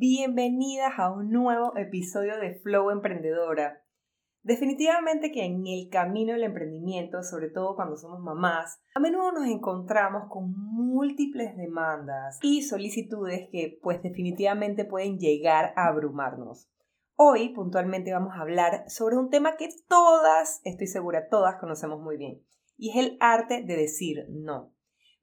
Bienvenidas a un nuevo episodio de Flow Emprendedora. Definitivamente que en el camino del emprendimiento, sobre todo cuando somos mamás, a menudo nos encontramos con múltiples demandas y solicitudes que pues definitivamente pueden llegar a abrumarnos. Hoy puntualmente vamos a hablar sobre un tema que todas, estoy segura, todas conocemos muy bien, y es el arte de decir no.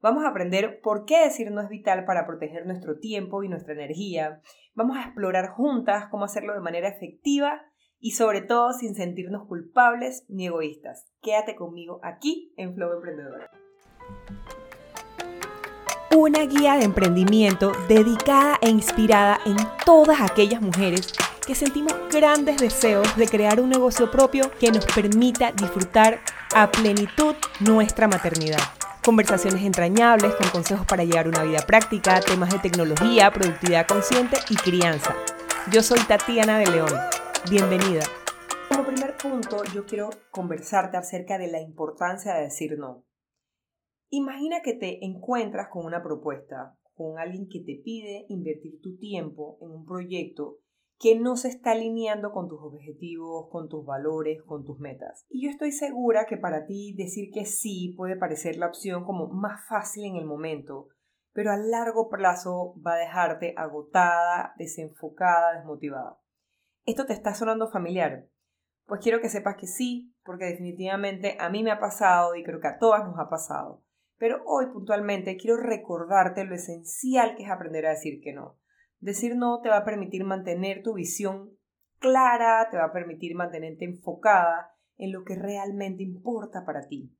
Vamos a aprender por qué decir no es vital para proteger nuestro tiempo y nuestra energía. Vamos a explorar juntas cómo hacerlo de manera efectiva y sobre todo sin sentirnos culpables ni egoístas. Quédate conmigo aquí en Flow Emprendedor. Una guía de emprendimiento dedicada e inspirada en todas aquellas mujeres que sentimos grandes deseos de crear un negocio propio que nos permita disfrutar a plenitud nuestra maternidad conversaciones entrañables con consejos para llevar una vida práctica, temas de tecnología, productividad consciente y crianza. Yo soy Tatiana de León. Bienvenida. Como primer punto, yo quiero conversarte acerca de la importancia de decir no. Imagina que te encuentras con una propuesta, con alguien que te pide invertir tu tiempo en un proyecto que no se está alineando con tus objetivos, con tus valores, con tus metas. Y yo estoy segura que para ti decir que sí puede parecer la opción como más fácil en el momento, pero a largo plazo va a dejarte agotada, desenfocada, desmotivada. ¿Esto te está sonando familiar? Pues quiero que sepas que sí, porque definitivamente a mí me ha pasado y creo que a todas nos ha pasado. Pero hoy puntualmente quiero recordarte lo esencial que es aprender a decir que no Decir no te va a permitir mantener tu visión clara, te va a permitir mantenerte enfocada en lo que realmente importa para ti,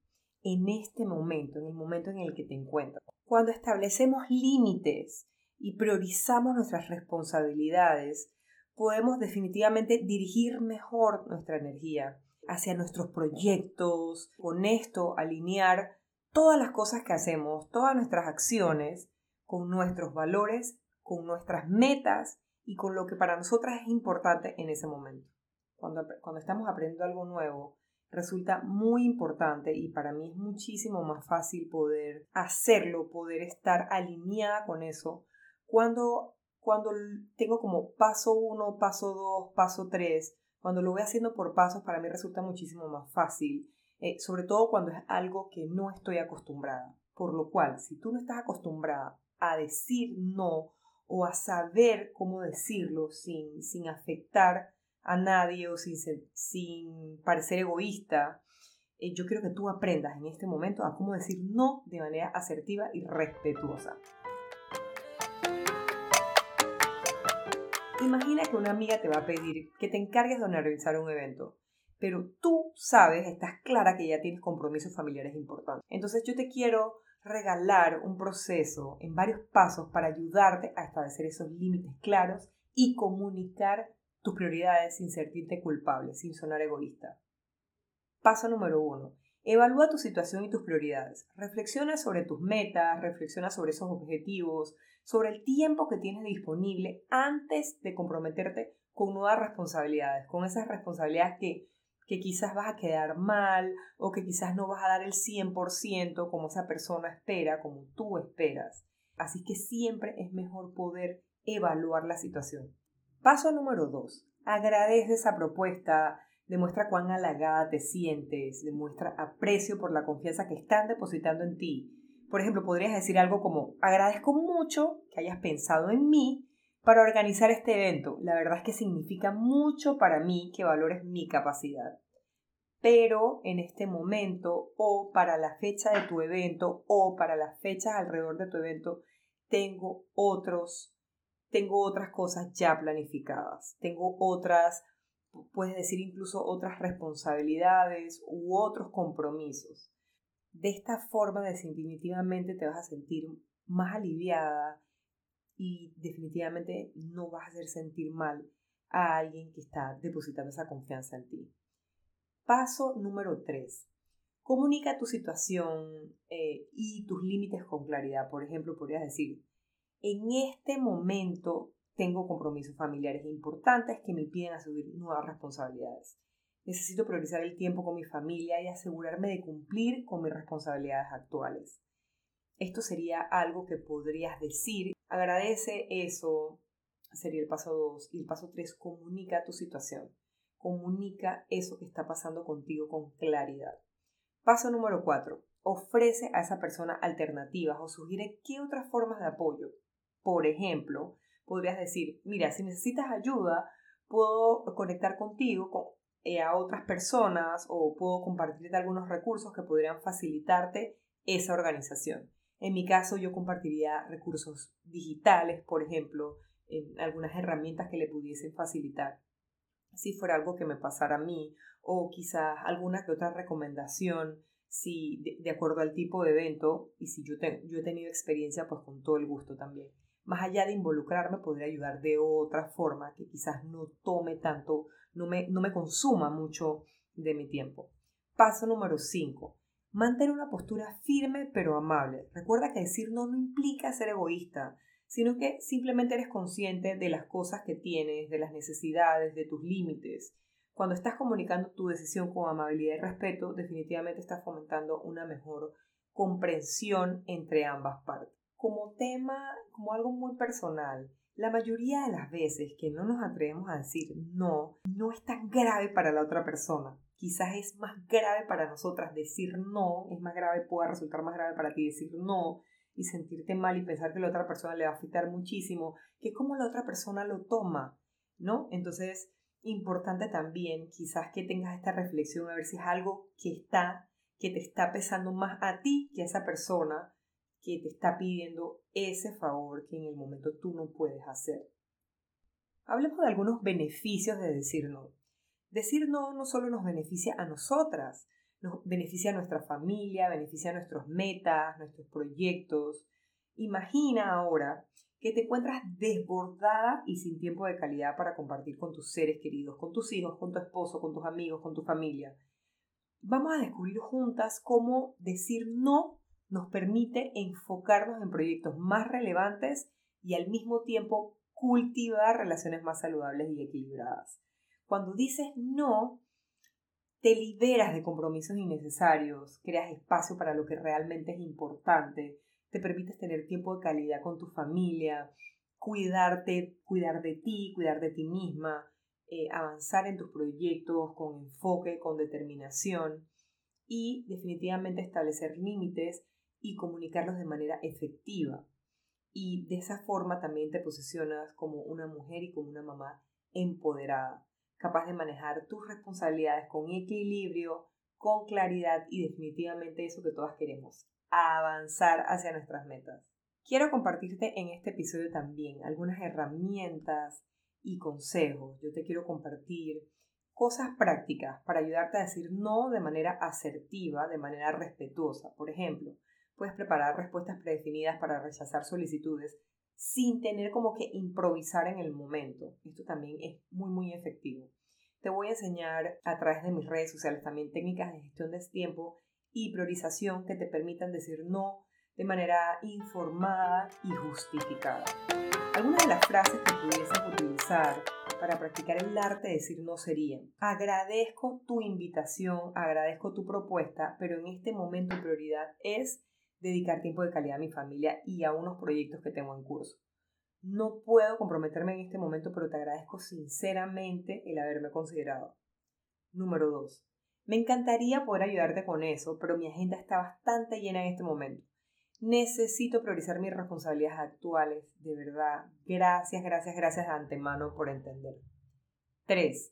en este momento, en el momento en el que te encuentras. Cuando establecemos límites y priorizamos nuestras responsabilidades, podemos definitivamente dirigir mejor nuestra energía hacia nuestros proyectos, con esto alinear todas las cosas que hacemos, todas nuestras acciones con nuestros valores con nuestras metas y con lo que para nosotras es importante en ese momento. Cuando, cuando estamos aprendiendo algo nuevo, resulta muy importante y para mí es muchísimo más fácil poder hacerlo, poder estar alineada con eso cuando, cuando tengo como paso uno, paso dos, paso tres, cuando lo voy haciendo por pasos para mí resulta muchísimo más fácil, eh, sobre todo cuando es algo que no estoy acostumbrada. Por lo cual, si tú no estás acostumbrada a decir no o a saber cómo decirlo sin, sin afectar a nadie o sin, sin parecer egoísta. Eh, yo quiero que tú aprendas en este momento a cómo decir no de manera asertiva y respetuosa. Imagina que una amiga te va a pedir que te encargues de organizar un evento, pero tú sabes, estás clara que ya tienes compromisos familiares importantes. Entonces yo te quiero regalar un proceso en varios pasos para ayudarte a establecer esos límites claros y comunicar tus prioridades sin sentirte culpable, sin sonar egoísta. Paso número uno. Evalúa tu situación y tus prioridades. Reflexiona sobre tus metas, reflexiona sobre esos objetivos, sobre el tiempo que tienes disponible antes de comprometerte con nuevas responsabilidades, con esas responsabilidades que que quizás vas a quedar mal o que quizás no vas a dar el 100% como esa persona espera, como tú esperas. Así que siempre es mejor poder evaluar la situación. Paso número 2. Agradece esa propuesta, demuestra cuán halagada te sientes, demuestra aprecio por la confianza que están depositando en ti. Por ejemplo, podrías decir algo como, agradezco mucho que hayas pensado en mí para organizar este evento. La verdad es que significa mucho para mí que valores mi capacidad. Pero en este momento o para la fecha de tu evento o para las fechas alrededor de tu evento, tengo otros, tengo otras cosas ya planificadas. Tengo otras, puedes decir incluso otras responsabilidades u otros compromisos. De esta forma definitivamente te vas a sentir más aliviada, y definitivamente no vas a hacer sentir mal a alguien que está depositando esa confianza en ti. Paso número 3. Comunica tu situación eh, y tus límites con claridad. Por ejemplo, podrías decir, en este momento tengo compromisos familiares importantes que me piden asumir nuevas responsabilidades. Necesito priorizar el tiempo con mi familia y asegurarme de cumplir con mis responsabilidades actuales. Esto sería algo que podrías decir. Agradece eso, sería el paso 2. Y el paso 3, comunica tu situación. Comunica eso que está pasando contigo con claridad. Paso número 4. Ofrece a esa persona alternativas o sugiere qué otras formas de apoyo. Por ejemplo, podrías decir, mira, si necesitas ayuda, puedo conectar contigo con, eh, a otras personas o puedo compartirte algunos recursos que podrían facilitarte esa organización. En mi caso, yo compartiría recursos digitales, por ejemplo, en algunas herramientas que le pudiesen facilitar si fuera algo que me pasara a mí o quizás alguna que otra recomendación si de, acuerdo al tipo de evento y si yo, yo he tenido experiencia pues con todo el gusto también. Más allá de involucrarme podría ayudar de otra forma que quizás no tome tanto no me, no me consuma mucho de mi tiempo. Paso número 5 Mantén una postura firme pero amable. Recuerda que decir no no implica ser egoísta, sino que simplemente eres consciente de las cosas que tienes, de las necesidades, de tus límites. Cuando estás comunicando tu decisión con amabilidad y respeto, definitivamente estás fomentando una mejor comprensión entre ambas partes. Como tema, como algo muy personal, la mayoría de las veces que no nos atrevemos a decir no, no es tan grave para la otra persona quizás es más grave para nosotras decir no, es más grave, pueda resultar más grave para ti decir no y sentirte mal y pensar que la otra persona le va a afectar muchísimo, que cómo la otra persona lo toma, ¿no? Entonces, importante también quizás que tengas esta reflexión a ver si es algo que está, que te está pesando más a ti que a esa persona que te está pidiendo ese favor que en el momento tú no puedes hacer. Hablemos de algunos beneficios de decir no. Decir no no solo nos beneficia a nosotras, nos beneficia a nuestra familia, beneficia a nuestros metas, nuestros proyectos. Imagina ahora que te encuentras desbordada y sin tiempo de calidad para compartir con tus seres queridos, con tus hijos, con tu esposo, con tus amigos, con tu familia. Vamos a descubrir juntas cómo decir no nos permite enfocarnos en proyectos más relevantes y al mismo tiempo cultivar relaciones más saludables y equilibradas. Cuando dices no, te liberas de compromisos innecesarios, creas espacio para lo que realmente es importante, te permites tener tiempo de calidad con tu familia, cuidarte, cuidar de ti, cuidar de ti misma, eh, avanzar en tus proyectos con enfoque, con determinación y definitivamente establecer límites y comunicarlos de manera efectiva. Y de esa forma también te posicionas como una mujer y como una mamá empoderada capaz de manejar tus responsabilidades con equilibrio, con claridad y definitivamente eso que todas queremos, avanzar hacia nuestras metas. Quiero compartirte en este episodio también algunas herramientas y consejos. Yo te quiero compartir cosas prácticas para ayudarte a decir no de manera asertiva, de manera respetuosa. Por ejemplo, puedes preparar respuestas predefinidas para rechazar solicitudes sin tener como que improvisar en el momento. Esto también es muy, muy efectivo. Te voy a enseñar a través de mis redes sociales también técnicas de gestión de tiempo y priorización que te permitan decir no de manera informada y justificada. Algunas de las frases que pudieses utilizar para practicar el arte de decir no serían, agradezco tu invitación, agradezco tu propuesta, pero en este momento prioridad es dedicar tiempo de calidad a mi familia y a unos proyectos que tengo en curso. No puedo comprometerme en este momento, pero te agradezco sinceramente el haberme considerado. Número 2. Me encantaría poder ayudarte con eso, pero mi agenda está bastante llena en este momento. Necesito priorizar mis responsabilidades actuales, de verdad. Gracias, gracias, gracias de antemano por entender. 3.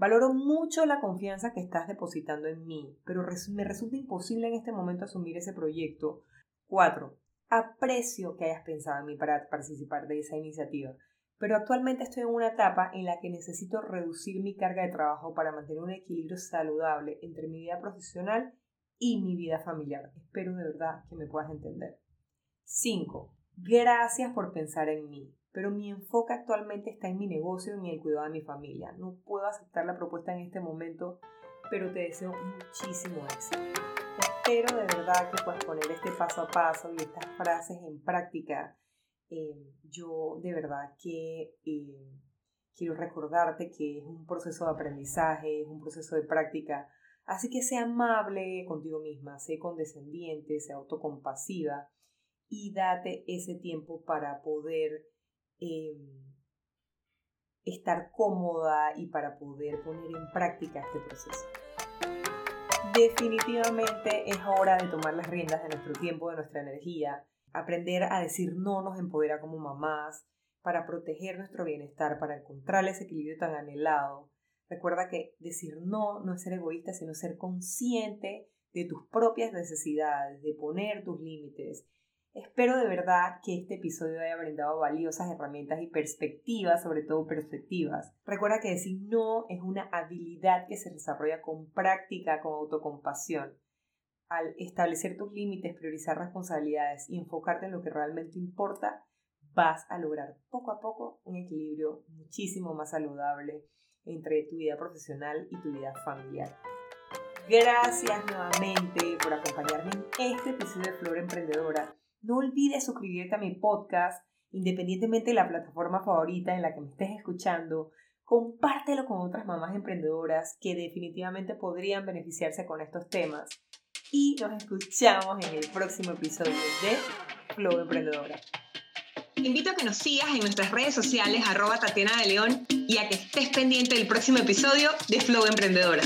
Valoro mucho la confianza que estás depositando en mí, pero me resulta imposible en este momento asumir ese proyecto. 4. Aprecio que hayas pensado en mí para participar de esa iniciativa, pero actualmente estoy en una etapa en la que necesito reducir mi carga de trabajo para mantener un equilibrio saludable entre mi vida profesional y mi vida familiar. Espero de verdad que me puedas entender. 5. Gracias por pensar en mí pero mi enfoque actualmente está en mi negocio y en el cuidado de mi familia. No puedo aceptar la propuesta en este momento, pero te deseo muchísimo éxito. Espero de verdad que puedas poner este paso a paso y estas frases en práctica. Eh, yo de verdad que eh, quiero recordarte que es un proceso de aprendizaje, es un proceso de práctica. Así que sea amable contigo misma, sé condescendiente, sea autocompasiva y date ese tiempo para poder Em, estar cómoda y para poder poner en práctica este proceso. Definitivamente es hora de tomar las riendas de nuestro tiempo, de nuestra energía. Aprender a decir no nos empodera como mamás para proteger nuestro bienestar, para encontrar ese equilibrio tan anhelado. Recuerda que decir no no es ser egoísta, sino ser consciente de tus propias necesidades, de poner tus límites Espero de verdad que este episodio haya brindado valiosas herramientas y perspectivas, sobre todo perspectivas. Recuerda que decir no es una habilidad que se desarrolla con práctica, con autocompasión. Al establecer tus límites, priorizar responsabilidades y enfocarte en lo que realmente importa, vas a lograr poco a poco un equilibrio muchísimo más saludable entre tu vida profesional y tu vida familiar. Gracias nuevamente por acompañarme en este episodio de Flor Emprendedora. No olvides suscribirte a mi podcast, independientemente de la plataforma favorita en la que me estés escuchando. Compártelo con otras mamás emprendedoras que definitivamente podrían beneficiarse con estos temas. Y nos escuchamos en el próximo episodio de Flow Emprendedora. Te invito a que nos sigas en nuestras redes sociales arroba Tatiana de León y a que estés pendiente del próximo episodio de Flow Emprendedora.